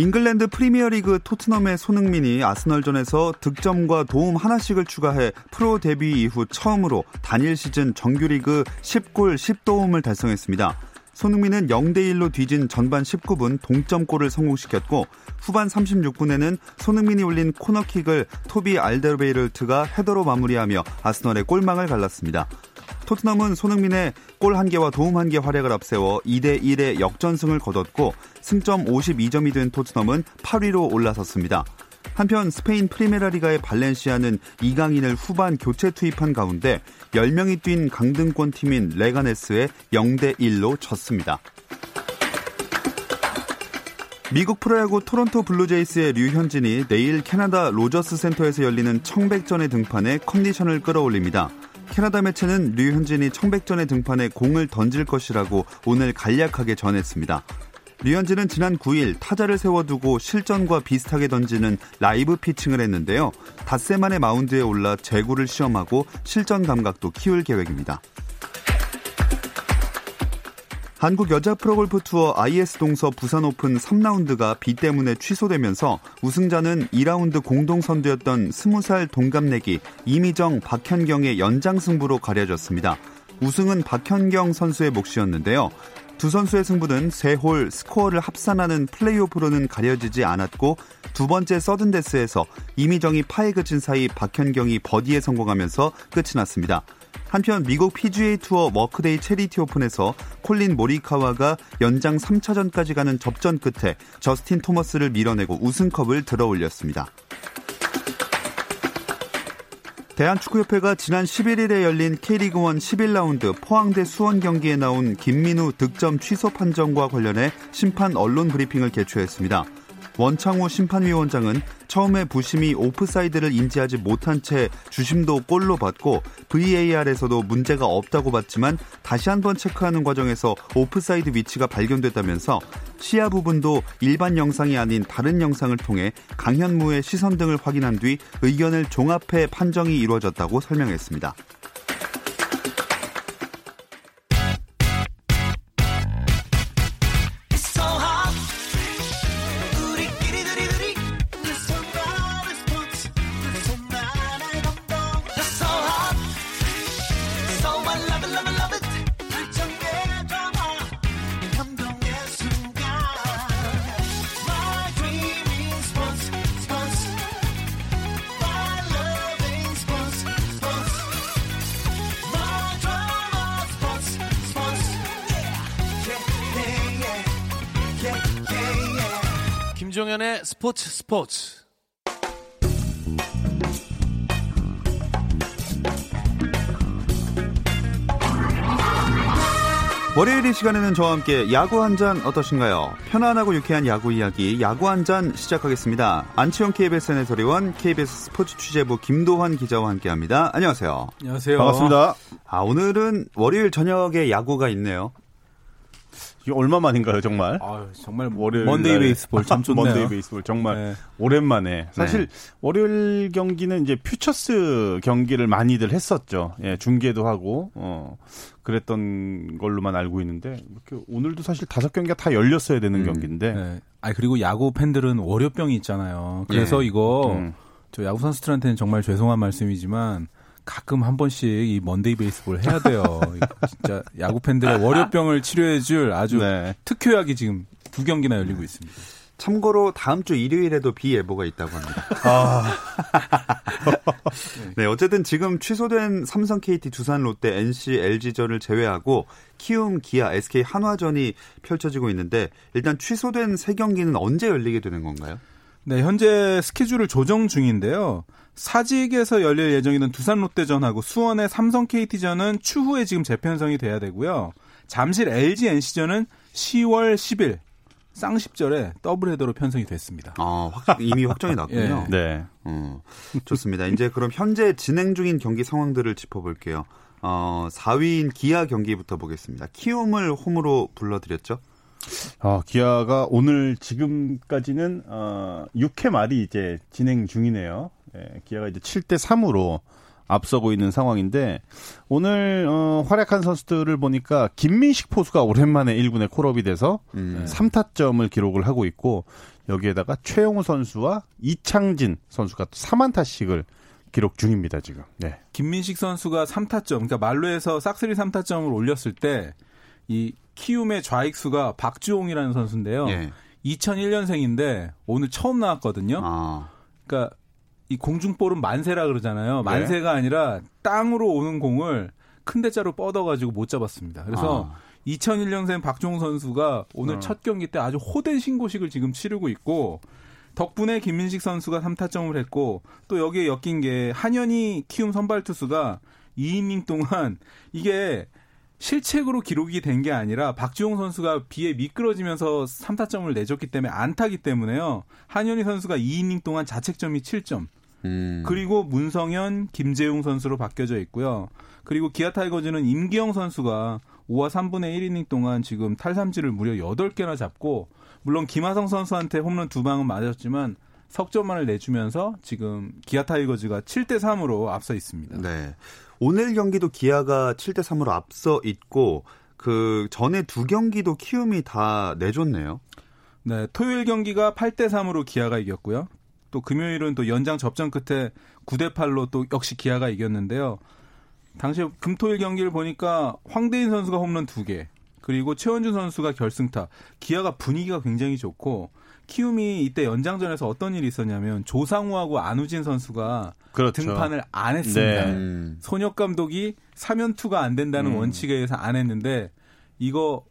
잉글랜드 프리미어리그 토트넘의 손흥민이 아스널전에서 득점과 도움 하나씩을 추가해 프로 데뷔 이후 처음으로 단일 시즌 정규리그 10골 10도움을 달성했습니다. 손흥민은 0대1로 뒤진 전반 19분 동점골을 성공시켰고 후반 36분에는 손흥민이 올린 코너킥을 토비 알데르베이르트가 헤더로 마무리하며 아스널의 골망을 갈랐습니다. 토트넘은 손흥민의 골 1개와 도움 1개 활약을 앞세워 2대 1의 역전승을 거뒀고 승점 52점이 된 토트넘은 8위로 올라섰습니다. 한편 스페인 프리메라리가의 발렌시아는 이강인을 후반 교체 투입한 가운데 10명이 뛴 강등권 팀인 레가네스에 0대 1로 졌습니다. 미국 프로야구 토론토 블루제이스의 류현진이 내일 캐나다 로저스 센터에서 열리는 청백전에 등판해 컨디션을 끌어올립니다. 캐나다 매체는 류현진이 청백전에 등판해 공을 던질 것이라고 오늘 간략하게 전했습니다. 류현진은 지난 9일 타자를 세워두고 실전과 비슷하게 던지는 라이브 피칭을 했는데요. 닷새 만에 마운드에 올라 제구를 시험하고 실전 감각도 키울 계획입니다. 한국 여자 프로골프 투어 IS 동서 부산 오픈 3라운드가 비 때문에 취소되면서 우승자는 2라운드 공동 선두였던 20살 동갑내기 이미정 박현경의 연장 승부로 가려졌습니다. 우승은 박현경 선수의 몫이었는데요. 두 선수의 승부는 세 홀 스코어를 합산하는 플레이오프로는 가려지지 않았고 두 번째 서든데스에서 이미정이 파에 그친 사이 박현경이 버디에 성공하면서 끝이 났습니다. 한편 미국 PGA 투어 워크데이 체리티 오픈에서 콜린 모리카와가 연장 3차전까지 가는 접전 끝에 저스틴 토머스를 밀어내고 우승컵을 들어 올렸습니다. 대한축구협회가 지난 11일에 열린 K리그1 11라운드 포항대 수원 경기에 나온 김민우 득점 취소 판정과 관련해 심판 언론 브리핑을 개최했습니다. 원창호 심판위원장은 처음에 부심이 오프사이드를 인지하지 못한 채 주심도 골로 받고 VAR에서도 문제가 없다고 봤지만 다시 한번 체크하는 과정에서 오프사이드 위치가 발견됐다면서 시야 부분도 일반 영상이 아닌 다른 영상을 통해 강현무의 시선 등을 확인한 뒤 의견을 종합해 판정이 이루어졌다고 설명했습니다. 김종현의 스포츠 스포츠. 월요일 이 시간에는 저와 함께 야구 한 잔 어떠신가요? 편안하고 유쾌한 야구 이야기 야구 한 잔 시작하겠습니다. 안치홍 KBS 해설위원 KBS 스포츠 취재부 김도환 기자와 함께합니다. 안녕하세요. 안녕하세요. 반갑습니다. 아 오늘은 월요일 저녁에 야구가 있네요. 이게 얼마 만인가요, 정말? 아유, 정말 월요일 Monday 날- baseball 참 좋네요. Monday baseball 정말 네. 오랜만에. 사실 월요일 경기는 이제 퓨처스 경기를 많이들 했었죠. 예, 중계도 하고 어 그랬던 걸로만 알고 있는데 이렇게 오늘도 사실 다섯 경기가 다 열렸어야 되는 경기인데 네. 아 그리고 야구 팬들은 월요병이 있잖아요. 그래서 네. 이거 음. 저 야구 선수들한테는 정말 죄송한 말씀이지만 가끔 한 번씩 이 Monday baseball 해야 돼요. 이거 진짜 야구 팬들의 월요병을 치료해줄 아주 네. 특효약이 지금 두 경기나 열리고 있습니다. 참고로 다음 주 일요일에도 비 예보가 있다고 합니다. 아, 네, 어쨌든 지금 취소된 삼성, KT, 두산, 롯데, NC, LG전을 제외하고 키움, 기아, SK, 한화전이 펼쳐지고 있는데 일단 취소된 세 경기는 언제 열리게 되는 건가요? 네, 현재 스케줄을 조정 중인데요. 사직에서 열릴 예정이던 두산 롯데전하고 수원의 삼성 KT전은 추후에 지금 재편성이 돼야 되고요. 잠실 LG NC전은 10월 10일 쌍십절에 더블 헤더로 편성이 됐습니다. 아, 확, 이미 확정이 났군요. 예. 네. 어, 좋습니다. 이제 그럼 현재 진행 중인 경기 상황들을 짚어볼게요. 어, 4위인 기아 경기부터 보겠습니다. 키움을 홈으로 불러드렸죠? 어, 기아가 오늘 지금까지는 어, 6회 말이 이제 진행 중이네요. 예, 기아가 이제 7대 3으로 앞서고 있는 상황인데 오늘 어, 활약한 선수들을 보니까 김민식 포수가 오랜만에 1군에 콜업이 돼서 음. 3타점을 기록을 하고 있고 여기에다가 최용우 선수와 이창진 선수가 또 3안타씩을 기록 중입니다 지금. 네. 김민식 선수가 3타점, 그러니까 말로에서 싹쓸이 3타점을 올렸을 때 이 키움의 좌익수가 박주홍이라는 선수인데요. 예. 2001년생인데 오늘 처음 나왔거든요. 아, 그러니까 이 공중볼은 만세라 그러잖아요. 만세가 아니라 땅으로 오는 공을 큰 대자로 뻗어가지고 못 잡았습니다. 그래서 아. 2001년생 박종 선수가 오늘 어. 첫 경기 때 아주 호된 신고식을 지금 치르고 있고 덕분에 김민식 선수가 3타점을 했고 또 여기에 엮인 게 한현희 키움 선발 투수가 2이닝 동안 이게 실책으로 기록이 된 게 아니라 박주용 선수가 비에 미끄러지면서 3타점을 내줬기 때문에 안타기 때문에요. 한현희 선수가 2이닝 동안 자책점이 7점. 음. 그리고 문성현, 김재웅 선수로 바뀌어져 있고요. 그리고 기아 타이거즈는 임기영 선수가 5와 3분의 1이닝 동안 지금 탈삼진을 무려 8개나 잡고 물론 김하성 선수한테 홈런 두 방은 맞았지만 석점만을 내주면서 지금 기아 타이거즈가 7대 3으로 앞서 있습니다. 네. 오늘 경기도 기아가 7대 3으로 앞서 있고 그 전에 두 경기도 키움이 다 내줬네요. 네, 토요일 경기가 8대 3으로 기아가 이겼고요. 또 금요일은 또 연장 접전 끝에 9대 8로 또 역시 기아가 이겼는데요. 당시 금토일 경기를 보니까 황대인 선수가 홈런 2개, 그리고 최원준 선수가 결승타. 기아가 분위기가 굉장히 좋고 키움이 이때 연장전에서 어떤 일이 있었냐면 조상우하고 안우진 선수가 그렇죠. 등판을 안 했습니다. 네. 음. 손혁 감독이 사면투가 안 된다는 음. 원칙에 의해서 안 했는데 이거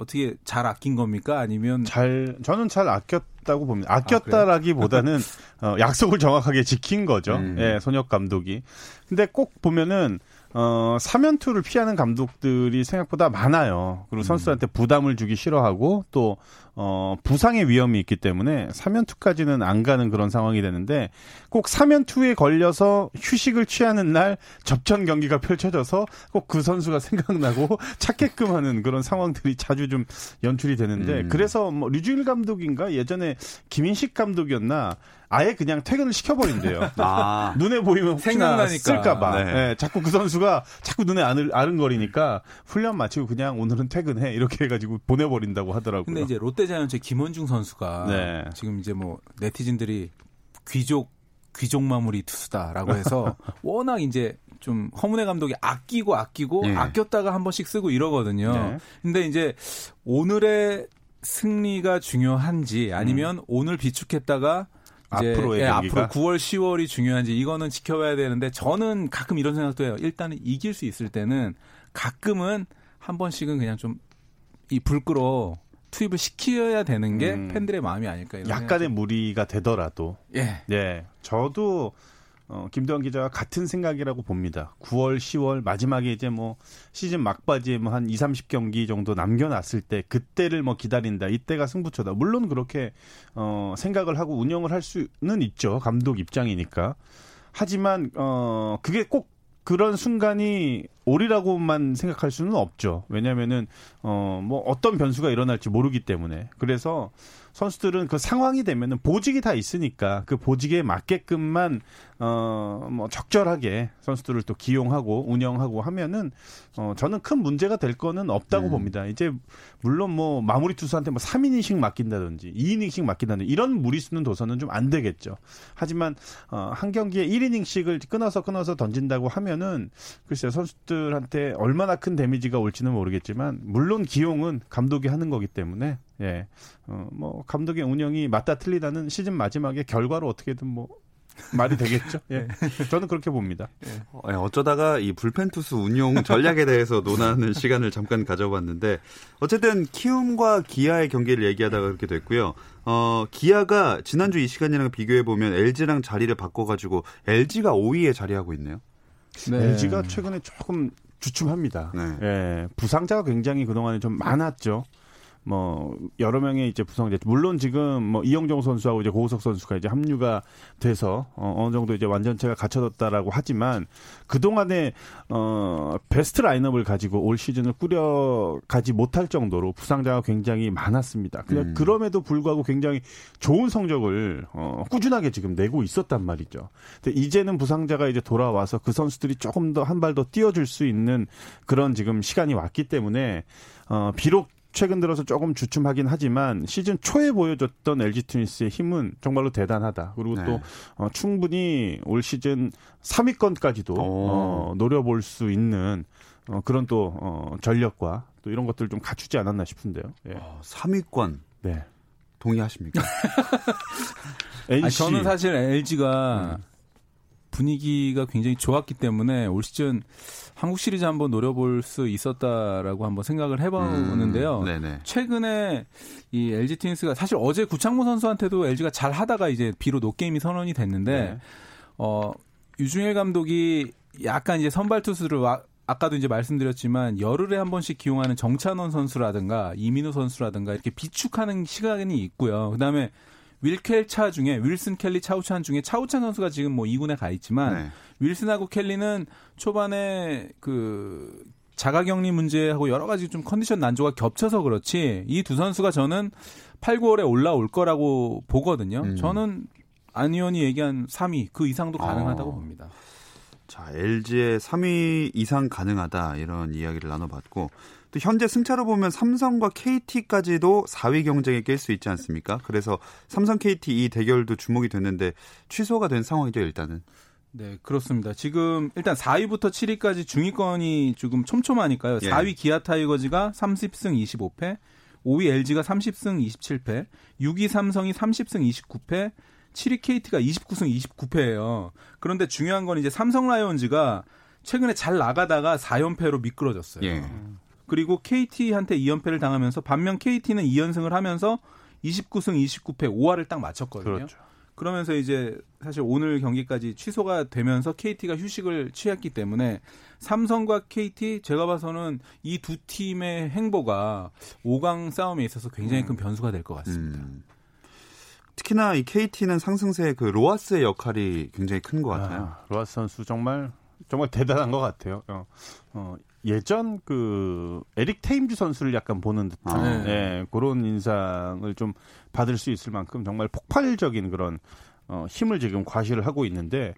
어떻게 잘 아낀 겁니까? 아니면 잘 저는 잘 아꼈다고 봅니다. 아꼈다라기보다는 어, 약속을 정확하게 지킨 거죠. 음. 예, 손혁 감독이. 근데 꼭 보면은 어, 사면투를 피하는 감독들이 생각보다 많아요. 그리고 선수들한테 부담을 주기 싫어하고 또 어, 부상의 위험이 있기 때문에 사면투까지는 안 가는 그런 상황이 되는데 꼭 사면투에 걸려서 휴식을 취하는 날 접전 경기가 펼쳐져서 꼭 그 선수가 생각나고 찾게끔 하는 그런 상황들이 자주 좀 연출이 되는데 음. 그래서 뭐 류주일 감독인가 예전에 김인식 감독이었나 아예 그냥 퇴근을 시켜버린대요. 아. 눈에 보이면 생각나니까. 쓸까봐. 네. 예, 자꾸 그 선수가 자꾸 눈에 아른, 아른거리니까 훈련 마치고 그냥 오늘은 퇴근해 이렇게 해가지고 보내버린다고 하더라고요. 근데 이제 롯데 자이언츠의 김원중 선수가 네. 지금 이제 뭐 네티즌들이 귀족 귀족 마무리 투수다라고 해서 워낙 이제 좀 허문회 감독이 아끼고 아끼고 예. 아꼈다가 한 번씩 쓰고 이러거든요. 네. 근데 이제 오늘의 승리가 중요한지 아니면 오늘 비축했다가 이제 앞으로의 예? 앞으로 9월 10월이 중요한지 이거는 지켜봐야 되는데 저는 가끔 이런 생각도 해요. 일단은 이길 수 있을 때는 가끔은 한 번씩은 그냥 좀 이불 끌어 투입을 시켜야 되는 게 음. 팬들의 마음이 아닐까 이런 약간의 무리가 되더라도 예. 네 저도 어, 김도환 기자와 같은 생각이라고 봅니다. 9월, 10월 마지막에 이제 뭐 시즌 막바지에 뭐 한 2, 30경기 정도 남겨놨을 때 그때를 뭐 기다린다. 이때가 승부처다. 물론 그렇게 어, 생각을 하고 운영을 할 수는 있죠. 감독 입장이니까. 하지만 어, 그게 꼭 그런 순간이 올이라고만 생각할 수는 없죠. 왜냐면은 어 뭐 어떤 변수가 일어날지 모르기 때문에. 그래서 선수들은 그 상황이 되면은 보직이 다 있으니까 그 보직에 맞게끔만 어뭐 적절하게 선수들을 또 기용하고 운영하고 하면은 어 저는 큰 문제가 될 거는 없다고 음. 봅니다. 이제 물론 뭐 마무리 투수한테 뭐 3이닝씩 맡긴다든지 2이닝씩 맡긴다든지 이런 무리수는 둬서는 좀 안 되겠죠. 하지만 어한 경기에 1이닝씩을 끊어서 끊어서 던진다고 하면은 글쎄요 선수들한테 얼마나 큰 데미지가 올지는 모르겠지만 물론 기용은 감독이 하는 거기 때문에 예. 어, 뭐, 감독의 운영이 맞다 틀리다는 시즌 마지막에 결과로 어떻게든 뭐, 말이 되겠죠. 예. 저는 그렇게 봅니다. 어, 예, 어쩌다가 이 불펜 투수 운용 전략에 대해서 논하는 시간을 잠깐 가져봤는데 어쨌든 키움과 기아의 경기를 얘기하다가 그렇게 됐고요. 어, 기아가 지난주 이 시간이랑 비교해 보면 LG랑 자리를 바꿔 가지고 LG가 5위에 자리하고 있네요. 네. LG가 최근에 조금 주춤합니다. 네. 예, 부상자가 굉장히 그동안에 좀 많았죠. 뭐 여러 명의 이제 부상자 물론 지금 뭐 이영종 선수하고 이제 고우석 선수가 이제 합류가 돼서 어, 어느 정도 이제 완전체가 갖춰졌다라고 하지만 그 동안에 어 베스트 라인업을 가지고 올 시즌을 꾸려 가지 못할 정도로 부상자가 굉장히 많았습니다. 그냥 음. 그럼에도 불구하고 굉장히 좋은 성적을 어 꾸준하게 지금 내고 있었단 말이죠. 근데 이제는 부상자가 이제 돌아와서 그 선수들이 조금 더 한 발 더 뛰어줄 수 있는 그런 지금 시간이 왔기 때문에 어 비록 최근 들어서 조금 주춤하긴 하지만 시즌 초에 보여줬던 LG 트윈스의 힘은 정말로 대단하다. 그리고 네. 또 어, 충분히 올 시즌 3위권까지도 오. 어, 노려볼 수 있는 어, 그런 또 어, 전력과 또 이런 것들을 좀 갖추지 않았나 싶은데요. 예. 어, 3위권 네. 동의하십니까? NC 아니, 저는 사실 LG가 음. 분위기가 굉장히 좋았기 때문에 올 시즌 한국 시리즈 한번 노려볼 수 있었다라고 한번 생각을 해보는데요. 음. 최근에 이 LG 트윈스가 사실 어제 구창모 선수한테도 LG가 잘 하다가 이제 비로 노게임이 선언이 됐는데 네. 어 유중일 감독이 약간 이제 선발 투수를 와- 아까도 이제 말씀드렸지만 열흘에 한 번씩 기용하는 정찬원 선수라든가 이민호 선수라든가 이렇게 비축하는 시간이 있고요. 그다음에 윌켈 차 중에 윌슨 켈리 차우찬 중에 차우찬 선수가 지금 뭐 2군에 가 있지만 네. 윌슨하고 켈리는 초반에 그 자가격리 문제하고 여러 가지 좀 컨디션 난조가 겹쳐서 그렇지 이 두 선수가 저는 8, 9월에 올라올 거라고 보거든요. 음. 저는 안 의원이 얘기한 3위 그 이상도 가능하다고 어. 봅니다. 자, LG의 3위 이상 가능하다 이런 이야기를 나눠봤고 또 현재 승차로 보면 삼성과 KT까지도 4위 경쟁에 낄 수 있지 않습니까? 그래서 삼성 KT 이 대결도 주목이 됐는데 취소가 된 상황이죠 일단은. 네, 그렇습니다. 지금 일단 4위부터 7위까지 중위권이 조금 촘촘하니까요. 예. 4위 기아 타이거즈가 30승 25패, 5위 LG가 30승 27패, 6위 삼성이 30승 29패, 7위 KT가 29승 29패예요. 그런데 중요한 건 이제 삼성 라이온즈가 최근에 잘 나가다가 4연패로 미끄러졌어요. 예. 그리고 KT한테 2연패를 당하면서 반면 KT는 2연승을 하면서 29승 29패 5할을 딱 맞췄거든요. 그렇죠. 그러면서 이제 사실 오늘 경기까지 취소가 되면서 KT가 휴식을 취했기 때문에 삼성과 KT 제가 봐서는 이 두 팀의 행보가 5강 싸움에 있어서 굉장히 큰 변수가 될 것 같습니다. 음. 특히나 이 KT는 상승세의 그 로하스의 역할이 굉장히 큰 것 같아요. 아, 로하스 선수 정말 정말 대단한 것 같아요. 어, 어, 예전 그 에릭 테임즈 선수를 약간 보는 듯한 아. 예, 그런 인상을 좀 받을 수 있을 만큼 정말 폭발적인 그런 어, 힘을 지금 과시를 하고 있는데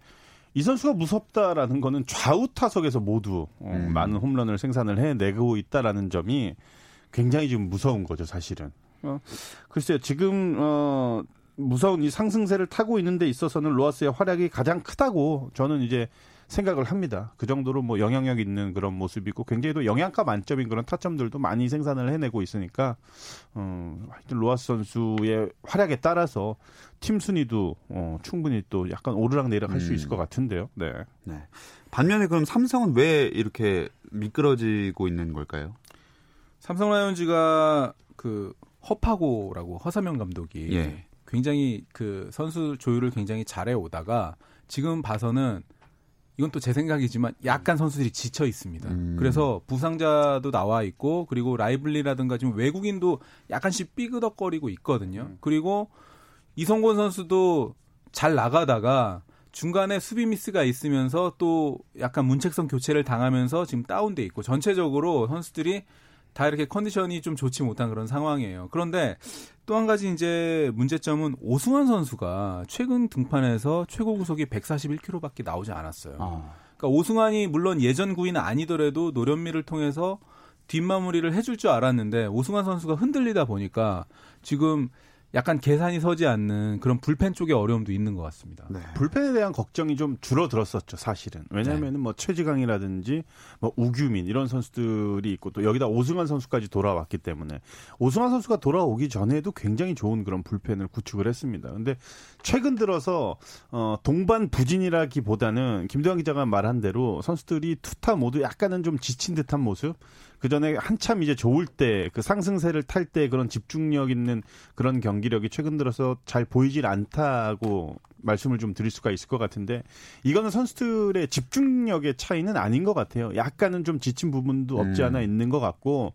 이 선수가 무섭다라는 거는 좌우 타석에서 모두 어, 음. 많은 홈런을 생산을 해내고 있다라는 점이 굉장히 지금 무서운 거죠, 사실은. 어, 글쎄요, 지금 어, 무서운 이 상승세를 타고 있는 데 있어서는 로하스의 활약이 가장 크다고 저는 이제 생각을 합니다. 그 정도로 뭐 영향력 있는 그런 모습이고 굉장히 또 영양가 만점인 그런 타점들도 많이 생산을 해내고 있으니까 어, 하여튼 로하스 선수의 활약에 따라서 팀 순위도 어, 충분히 또 약간 오르락 내리락 할수 음. 있을 것 같은데요. 네. 네. 반면에 그럼 삼성은 왜 이렇게 미끄러지고 있는 걸까요? 삼성 라이온즈가 그 허파고라고 허사명 감독이 예. 굉장히 그 선수 조율을 굉장히 잘해 오다가 지금 봐서는 이건 또 제 생각이지만 약간 선수들이 지쳐 있습니다. 음. 그래서 부상자도 나와 있고 그리고 라이블리라든가 지금 외국인도 약간씩 삐그덕거리고 있거든요. 그리고 이성곤 선수도 잘 나가다가 중간에 수비 미스가 있으면서 또 약간 문책성 교체를 당하면서 지금 다운돼 있고 전체적으로 선수들이 다 이렇게 컨디션이 좀 좋지 못한 그런 상황이에요. 그런데 또 한 가지 이제 문제점은 오승환 선수가 최근 등판에서 최고 구속이 141km밖에 나오지 않았어요. 아. 그러니까 오승환이 물론 예전 구위는 아니더라도 노련미를 통해서 뒷마무리를 해줄 줄 알았는데 오승환 선수가 흔들리다 보니까 지금 약간 계산이 서지 않는 그런 불펜 쪽에 어려움도 있는 것 같습니다. 네. 불펜에 대한 걱정이 좀 줄어들었었죠, 사실은. 왜냐하면 뭐 최지강이라든지 뭐 우규민 이런 선수들이 있고 또 여기다 오승환 선수까지 돌아왔기 때문에 오승환 선수가 돌아오기 전에도 굉장히 좋은 그런 불펜을 구축을 했습니다. 근데 최근 들어서 어 동반 부진이라기보다는 김도환 기자가 말한 대로 선수들이 투타 모두 약간은 좀 지친 듯한 모습 그 전에 한참 이제 좋을 때 그 상승세를 탈 때 그런 집중력 있는 그런 경기력이 최근 들어서 잘 보이질 않다고 말씀을 좀 드릴 수가 있을 것 같은데 이거는 선수들의 집중력의 차이는 아닌 것 같아요. 약간은 좀 지친 부분도 없지 음. 않아 있는 것 같고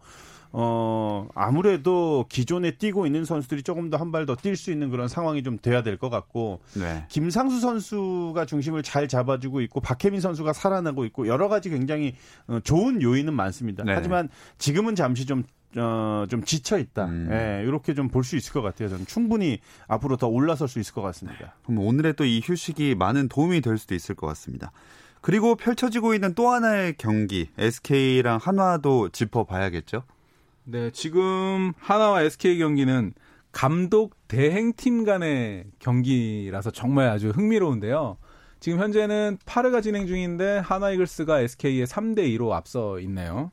어, 아무래도 기존에 뛰고 있는 선수들이 조금 더 한 발 더 뛸 수 있는 그런 상황이 좀 돼야 될 것 같고, 네. 김상수 선수가 중심을 잘 잡아주고 있고, 박혜민 선수가 살아나고 있고, 여러 가지 굉장히 어, 좋은 요인은 많습니다. 네. 하지만 지금은 잠시 좀 어, 좀 지쳐 있다. 음. 예, 이렇게 좀 볼 수 있을 것 같아요. 저는 충분히 앞으로 더 올라설 수 있을 것 같습니다. 그럼 오늘의 또 이 휴식이 많은 도움이 될 수도 있을 것 같습니다. 그리고 펼쳐지고 있는 또 하나의 경기, SK랑 한화도 짚어봐야겠죠? 네, 지금 하나와 SK 경기는 감독 대행팀 간의 경기라서 정말 아주 흥미로운데요. 지금 현재는 8회가 진행 중인데 하나 이글스가 SK에 3대 2로 앞서 있네요.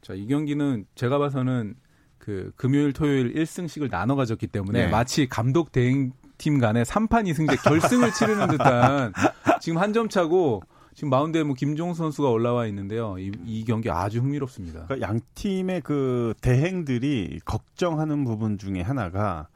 자, 이 경기는 제가 봐서는 그 금요일 토요일 1승씩을 나눠 가졌기 때문에 네. 마치 감독 대행팀 간의 3판 2승제 결승을 치르는 듯한 지금 한 점 차고 지금 마운드에 뭐 김종 선수가 올라와 있는데요. 이, 이 경기 아주 흥미롭습니다. 그러니까 양 팀의 그 대행들이 걱정하는 부분 중에 하나가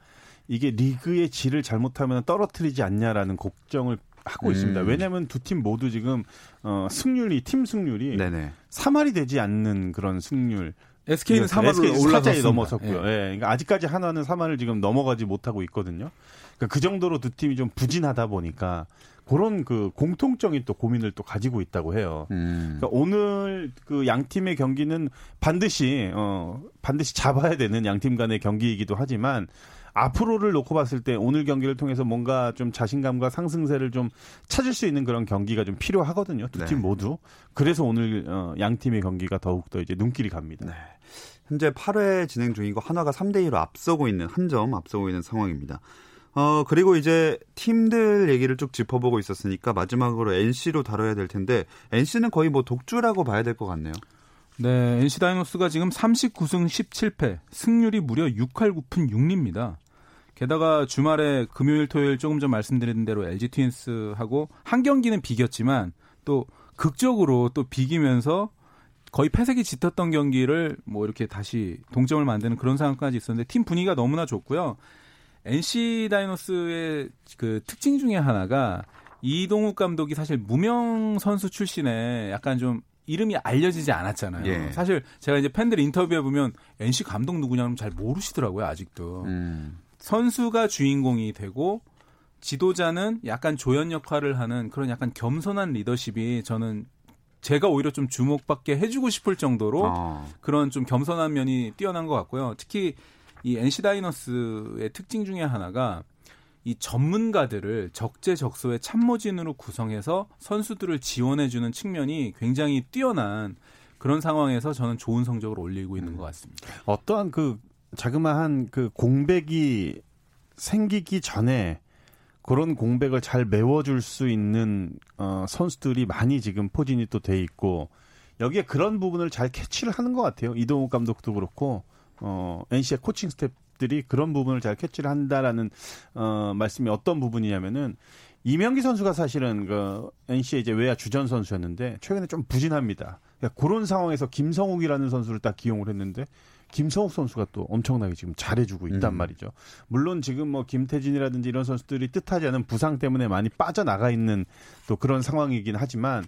이게 리그의 질을 잘못하면 떨어뜨리지 않냐라는 걱정을 하고 음. 있습니다. 왜냐하면 두 팀 모두 지금 어, 승률이 팀 승률이 네네. 3할이 되지 않는 그런 승률. SK는 3화로 SK 는 올라갔습니다. 살짝 넘어섰고요. 예. 예. 그러니까 아직까지 하나는 3할을 지금 넘어가지 못하고 있거든요. 그러니까 그 정도로 두 팀이 좀 부진하다 보니까 그런 그 공통적인 또 고민을 또 가지고 있다고 해요. 음. 그러니까 오늘 그 양 팀의 경기는 반드시 어 반드시 잡아야 되는 양 팀 간의 경기이기도 하지만 앞으로를 놓고 봤을 때 오늘 경기를 통해서 뭔가 좀 자신감과 상승세를 좀 찾을 수 있는 그런 경기가 좀 필요하거든요. 두팀 네. 모두. 그래서 오늘 어, 양 팀의 경기가 더욱 더 이제 눈길이 갑니다. 네. 현재 8회 진행 중이고 한화가 3대 2로 앞서고 있는 한 점 앞서고 있는 상황입니다. 어 그리고 이제 팀들 얘기를 쭉 짚어보고 있었으니까 마지막으로 NC로 다뤄야 될 텐데 NC는 거의 뭐 독주라고 봐야 될 것 같네요. 네, NC 다이노스가 지금 39승 17패, 승률이 무려 6할 9푼 6리입니다. 게다가 주말에 금요일 토요일 조금 전 말씀드린 대로 LG 트윈스하고 한 경기는 비겼지만 또 극적으로 또 비기면서 거의 패색이 짙었던 경기를 뭐 이렇게 다시 동점을 만드는 그런 상황까지 있었는데 팀 분위기가 너무나 좋고요. NC 다이노스의 그 특징 중에 하나가 이동욱 감독이 사실 무명 선수 출신에 약간 좀 이름이 알려지지 않았잖아요. 예. 사실 제가 이제 팬들 인터뷰해 보면 NC 감독 누구냐면 잘 모르시더라고요, 아직도. 음. 선수가 주인공이 되고 지도자는 약간 조연 역할을 하는 그런 약간 겸손한 리더십이 저는 제가 오히려 좀 주목받게 해주고 싶을 정도로 어. 그런 좀 겸손한 면이 뛰어난 것 같고요. 특히 이 NC 다이너스의 특징 중에 하나가 이 전문가들을 적재적소의 참모진으로 구성해서 선수들을 지원해주는 측면이 굉장히 뛰어난 그런 상황에서 저는 좋은 성적을 올리고 있는 것 같습니다. 어떠한 그 자그마한 그 공백이 생기기 전에 그런 공백을 잘 메워줄 수 있는 어, 선수들이 많이 지금 포진이 또 돼 있고 여기에 그런 부분을 잘 캐치를 하는 것 같아요. 이동욱 감독도 그렇고 어, NC의 코칭 스태프들이 그런 부분을 잘 캐치를 한다라는 어, 말씀이 어떤 부분이냐면은 이명기 선수가 사실은 그 NC의 이제 외야 주전 선수였는데 최근에 좀 부진합니다. 그러니까 그런 상황에서 김성욱이라는 선수를 딱 기용을 했는데 김성욱 선수가 또 엄청나게 지금 잘해주고 있단 음. 말이죠. 물론 지금 뭐 김태진이라든지 이런 선수들이 뜻하지 않은 부상 때문에 많이 빠져나가 있는 또 그런 상황이긴 하지만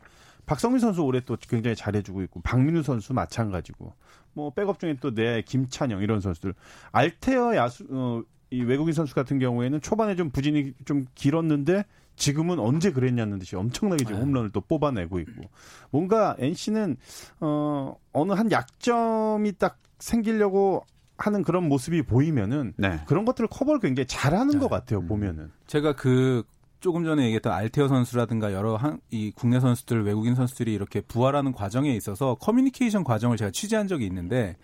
박성민 선수 올해 또 굉장히 잘해주고 있고 박민우 선수 마찬가지고 뭐 백업 중에 또 내 김찬영 이런 선수들. 알테어 야수 어, 이 외국인 선수 같은 경우에는 초반에 좀 부진이 좀 길었는데 지금은 언제 그랬냐는 듯이 엄청나게 지금 홈런을 또 뽑아내고 있고. 뭔가 NC는 어 어느 한 약점이 딱 생기려고 하는 그런 모습이 보이면은 네. 그런 것들을 커버를 굉장히 잘하는 것 같아요 보면은. 제가 그 조금 전에 얘기했던 알테어 선수라든가 여러 한, 이 국내 선수들, 외국인 선수들이 이렇게 부활하는 과정에 있어서 커뮤니케이션 과정을 제가 취재한 적이 있는데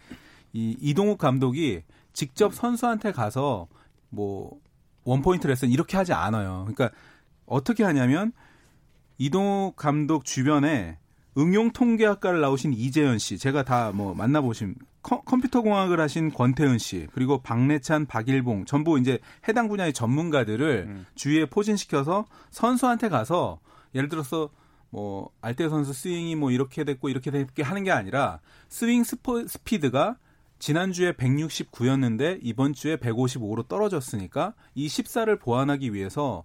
이 이동욱 감독이 직접 선수한테 가서 뭐 원포인트 레슨 이렇게 하지 않아요. 그러니까 어떻게 하냐면 이동욱 감독 주변에 응용 통계학과를 나오신 이재현 씨, 제가 다 뭐 만나보신 컴, 컴퓨터 공학을 하신 권태은 씨, 그리고 박래찬, 박일봉 전부 이제 해당 분야의 전문가들을 주위에 포진시켜서 선수한테 가서 예를 들어서 뭐 알테 선수 스윙이 뭐 이렇게 됐고 이렇게 됐게 하는 게 아니라 스윙 스포, 스피드가 지난주에 169였는데 이번 주에 155로 떨어졌으니까 이 14를 보완하기 위해서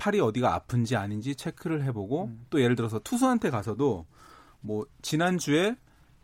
팔이 어디가 아픈지 아닌지 체크를 해보고 음. 또 예를 들어서 투수한테 가서도 뭐 지난주에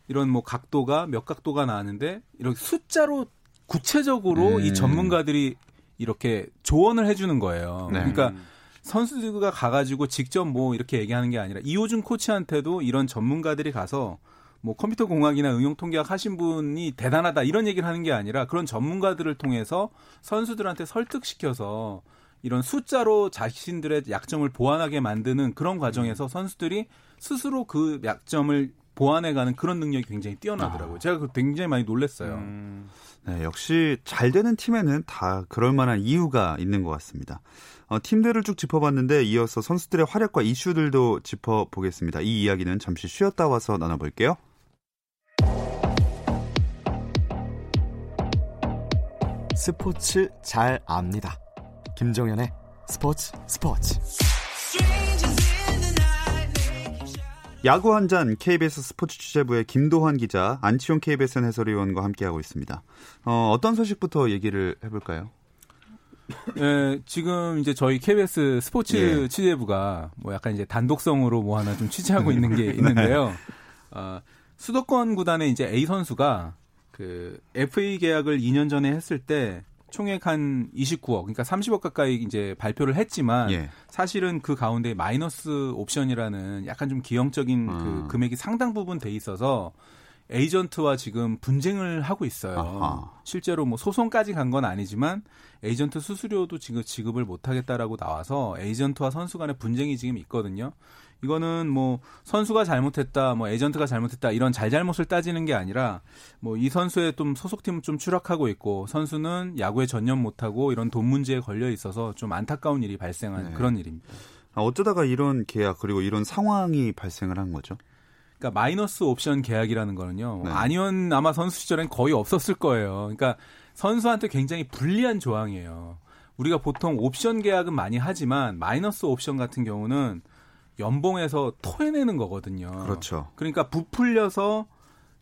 이런 뭐 각도가 몇 각도가 나왔는데 이렇게 숫자로 구체적으로 음. 이 전문가들이 이렇게 조언을 해주는 거예요. 네. 그러니까 선수가 가가지고 직접 뭐 이렇게 얘기하는 게 아니라 이호준 코치한테도 이런 전문가들이 가서 뭐 컴퓨터 공학이나 응용 통계학 하신 분이 대단하다 이런 얘기를 하는 게 아니라 그런 전문가들을 통해서 선수들한테 설득시켜서 이런 숫자로 자신들의 약점을 보완하게 만드는 그런 과정에서 선수들이 스스로 그 약점을 보완해가는 그런 능력이 굉장히 뛰어나더라고요. 아. 제가 그 굉장히 많이 놀랐어요. 음. 네, 역시 잘 되는 팀에는 다 그럴 만한 이유가 있는 것 같습니다. 어, 팀들을 쭉 짚어봤는데 이어서 선수들의 활약과 이슈들도 짚어보겠습니다. 이 이야기는 잠시 쉬었다 와서 나눠볼게요. 스포츠 잘 압니다. 김정현의 스포츠 스포츠. 야구 한 잔 KBS 스포츠 취재부의 김도환 기자, 안치용 KBSN 해설위원과 함께하고 있습니다. 어, 어떤 소식부터 얘기를 해볼까요? 예, 지금 이제 저희 KBS 스포츠 예. 취재부가 뭐 약간 이제 단독성으로 뭐 하나 좀 취재하고 있는 게 있는데요. 네. 어, 수도권 구단의 이제 A 선수가 그 FA 계약을 2년 전에 했을 때 총액 한 29억, 그러니까 30억 가까이 이제 발표를 했지만 예. 사실은 그 가운데 마이너스 옵션이라는 약간 좀 기형적인 음. 그 금액이 상당 부분 돼 있어서 에이전트와 지금 분쟁을 하고 있어요. 아하. 실제로 뭐 소송까지 간 건 아니지만 에이전트 수수료도 지금 지급을 못 하겠다라고 나와서 에이전트와 선수 간의 분쟁이 지금 있거든요. 이거는 뭐 선수가 잘못했다, 뭐 에이전트가 잘못했다 이런 잘잘못을 따지는 게 아니라 뭐 이 선수의 좀 소속팀은 좀 추락하고 있고 선수는 야구에 전념 못하고 이런 돈 문제에 걸려 있어서 좀 안타까운 일이 발생한 네. 그런 일입니다. 아, 어쩌다가 이런 계약 그리고 이런 상황이 발생을 한 거죠? 그러니까 마이너스 옵션 계약이라는 거는요. 네. 아니면 아마 선수 시절엔 거의 없었을 거예요. 그러니까 선수한테 굉장히 불리한 조항이에요. 우리가 보통 옵션 계약은 많이 하지만 마이너스 옵션 같은 경우는 연봉에서 토해내는 거거든요. 그렇죠. 그러니까 부풀려서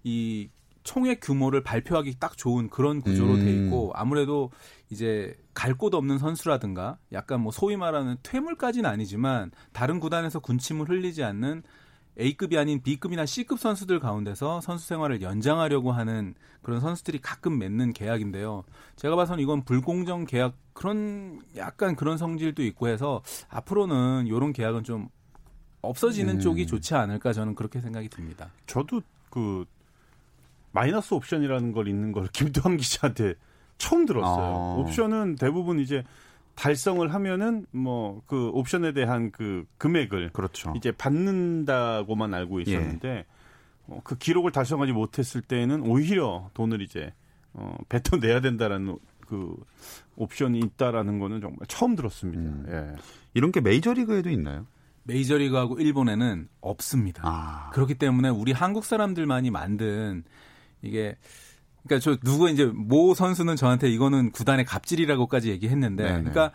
이 총액 규모를 발표하기 딱 좋은 그런 구조로 음. 돼 있고 아무래도 이제 갈 곳 없는 선수라든가 약간 뭐 소위 말하는 퇴물까지는 아니지만 다른 구단에서 군침을 흘리지 않는 A급이 아닌 B급이나 C급 선수들 가운데서 선수 생활을 연장하려고 하는 그런 선수들이 가끔 맺는 계약인데요. 제가 봐서는 이건 불공정 계약 그런 약간 그런 성질도 있고 해서 앞으로는 이런 계약은 좀 없어지는 음. 쪽이 좋지 않을까 저는 그렇게 생각이 듭니다. 저도 그 마이너스 옵션이라는 걸 있는 걸 김도환 기자한테 처음 들었어요. 아. 옵션은 대부분 이제 달성을 하면은 뭐 그 옵션에 대한 그 금액을 그렇죠. 이제 받는다고만 알고 있었는데 예. 어, 그 기록을 달성하지 못했을 때는 오히려 돈을 이제 어, 뱉어내야 된다라는 그 옵션이 있다라는 거는 정말 처음 들었습니다. 음. 예. 이런 게 메이저리그에도 있나요? 메이저리그하고 일본에는 없습니다. 아. 그렇기 때문에 우리 한국 사람들만이 만든 이게 그러니까 저 누구 이제 모 선수는 저한테 이거는 구단의 갑질이라고까지 얘기했는데 네네. 그러니까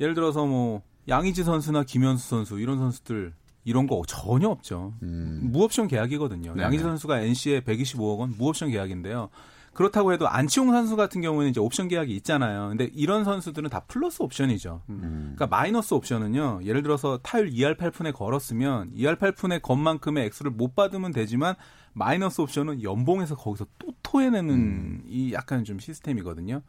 예를 들어서 뭐 양의지 선수나 김현수 선수 이런 선수들 이런 거 전혀 없죠. 음. 무옵션 계약이거든요. 네네. 양의지 선수가 NC에 125억 원 무옵션 계약인데요. 그렇다고 해도 안치홍 선수 같은 경우에는 이제 옵션 계약이 있잖아요. 근데 이런 선수들은 다 플러스 옵션이죠. 음. 그러니까 마이너스 옵션은요. 예를 들어서 타율 2할 8푼에 걸었으면 2할 8푼의 것만큼의 액수를 못 받으면 되지만 마이너스 옵션은 연봉에서 거기서 또 토해내는 음. 이 약간 좀 시스템이거든요.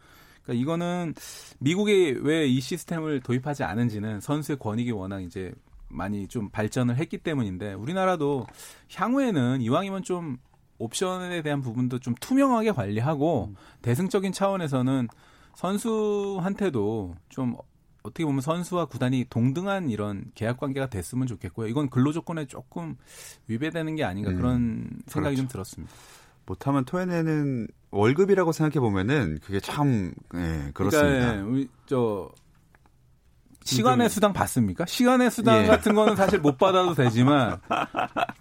그러니까 이거는 미국이 왜 이 시스템을 도입하지 않은지는 선수의 권익이 워낙 이제 많이 좀 발전을 했기 때문인데 우리나라도 향후에는 이왕이면 좀 옵션에 대한 부분도 좀 투명하게 관리하고 음. 대승적인 차원에서는 선수한테도 좀 어떻게 보면 선수와 구단이 동등한 이런 계약 관계가 됐으면 좋겠고요. 이건 근로 조건에 조금 위배되는 게 아닌가 음, 그런 생각이 그렇죠. 좀 들었습니다. 못하면 토해내는 월급이라고 생각해 보면은 그게 참 예, 그렇습니다. 그러니까, 예, 우리 저 시간의 수당 받습니까? 시간의 수당 예. 같은 거는 사실 못 받아도 되지만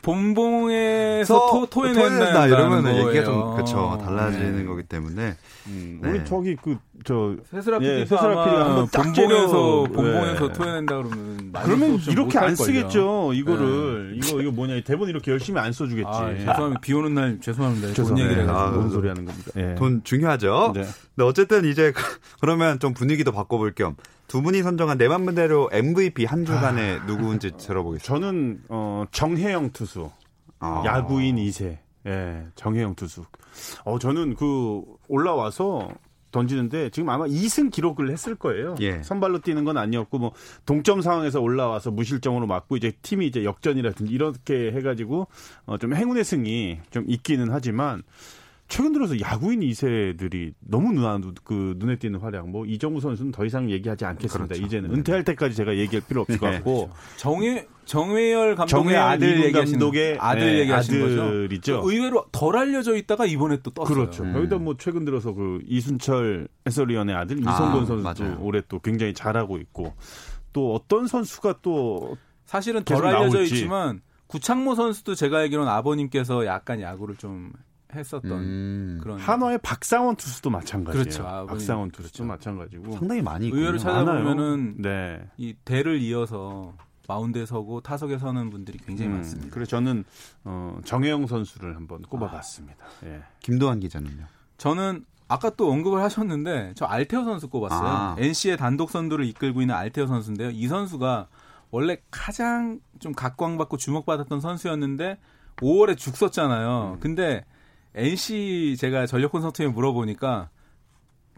본봉에서 토, 토해낸다 이러면 얘기가 좀 그렇죠 달라지는 네. 거기 때문에 음, 네. 우리 저기 그 저 세스라 예, PD도 세스라 아마 PD 가 한번 딱 본봉에서 본봉에서 네. 토해낸다 그러면 많이 그러면 좀 이렇게 안. 쓰겠죠. 이거를 이거 이거 뭐냐 대본 이렇게 열심히 안 써주겠지. 아, 죄송합니다. 비 오는 날 죄송합니다. 돈 죄송해요. 얘기를 해가지고. 아, 뭔 소리 하는 겁니까? 예. 돈 중요하죠. 네. 근데 어쨌든 이제 그러면 좀 분위기도 바꿔볼 겸 두 분이 선정한 내 맘대로 MVP 한 주간에 누구인지 들어보겠습니다. 저는 어 정혜영 투수 아. 야구인 2세. 예, 정혜영 투수. 어 저는 그 올라와서 던지는데 지금 아마 2승 기록을 했을 거예요. 예. 선발로 뛰는 건 아니었고 뭐 동점 상황에서 올라와서 무실점으로 맞고 이제 팀이 이제 역전이라든지 이렇게 해가지고 어, 좀 행운의 승이 좀 있기는 하지만 최근 들어서 야구인 2세들이 너무 눈, 그 눈에 띄는 활약. 뭐 이정우 선수는 더 이상 얘기하지 않겠습니다. 그렇죠. 이제는 은퇴할 때까지 제가 얘기할 필요 없을 것 네. 같고 정혜 정혜열 감독의 정혜열 아들 이군 얘기하시는 감독의 아들 네, 아들이죠. 거죠. 의외로 덜 알려져 있다가 이번에 또 떴어요. 그렇죠. 음. 여기다 뭐 최근 들어서 그 이순철 해설위원의 아들 아, 이성곤 선수도 맞아요. 올해 또 굉장히 잘하고 있고 또 어떤 선수가 또 사실은 덜 알려져 나올지. 있지만 구창모 선수도 제가 알기로는 아버님께서 약간 야구를 좀 했었던 음, 그런 한화의 박상원 투수도 마찬가지예요. 그렇죠. 아버님. 박상원 투수도 그렇죠. 마찬가지고 상당히 많이. 의외로 찾아보면은 네. 이 대를 이어서 마운드에 서고 타석에 서는 분들이 굉장히 음, 많습니다. 그래서 저는 어, 정혜영 선수를 한번 꼽아봤습니다. 예. 김도환 기자는요. 저는 아까 또 언급을 하셨는데 저 알테오 선수 꼽았어요. 아. NC의 단독 선두를 이끌고 있는 알테오 선수인데요. 이 선수가 원래 가장 좀 각광받고 주목받았던 선수였는데 5월에 죽 썼잖아요. 근데 NC 제가 전력 콘서트에 물어보니까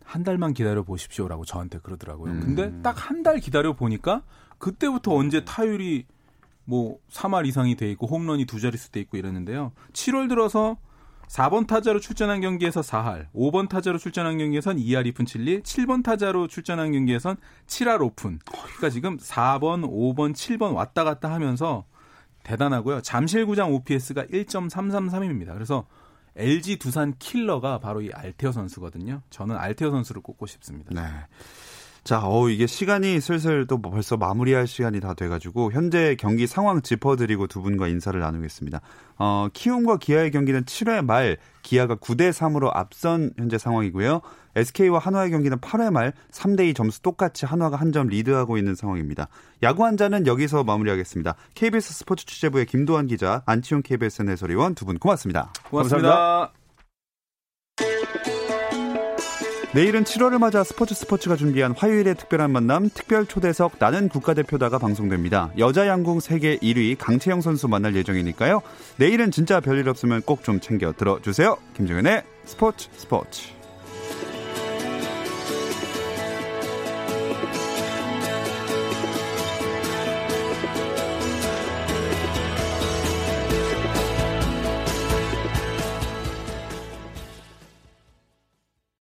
한 달만 기다려 보십시오라고 저한테 그러더라고요. 음. 근데 딱 한 달 기다려 보니까 그때부터 언제 타율이 뭐 3할 이상이 돼 있고 홈런이 두 자릿수 돼 있고 이랬는데요. 7월 들어서 4번 타자로 출전한 경기에서 4할, 5번 타자로 출전한 경기에선 2할 2푼 7리, 7번 타자로 출전한 경기에선 7할 5푼. 그러니까 지금 4번, 5번, 7번 왔다 갔다 하면서 대단하고요. 잠실구장 OPS가 1.333입니다. 그래서 LG 두산 킬러가 바로 이 알테어 선수거든요. 저는 알테어 선수를 꼽고 싶습니다. 네. 자, 어 이게 시간이 슬슬 또 벌써 마무리할 시간이 다 돼가지고 현재 경기 상황 짚어드리고 두 분과 인사를 나누겠습니다. 어, 키움과 기아의 경기는 7회 말 기아가 9대 3으로 앞선 현재 상황이고요. SK와 한화의 경기는 8회 말 3대 2 점수 똑같이 한화가 한 점 리드하고 있는 상황입니다. 야구 한자는 여기서 마무리하겠습니다. KBS 스포츠 취재부의 김도환 기자, 안치용 KBSN 해설위원 두 분 고맙습니다. 고맙습니다. 내일은 7월을 맞아 스포츠 스포츠가 준비한 화요일의 특별한 만남 특별 초대석 나는 국가대표다가 방송됩니다. 여자 양궁 세계 1위 강채영 선수 만날 예정이니까요. 내일은 진짜 별일 없으면 꼭 좀 챙겨 들어주세요. 김정현의 스포츠 스포츠.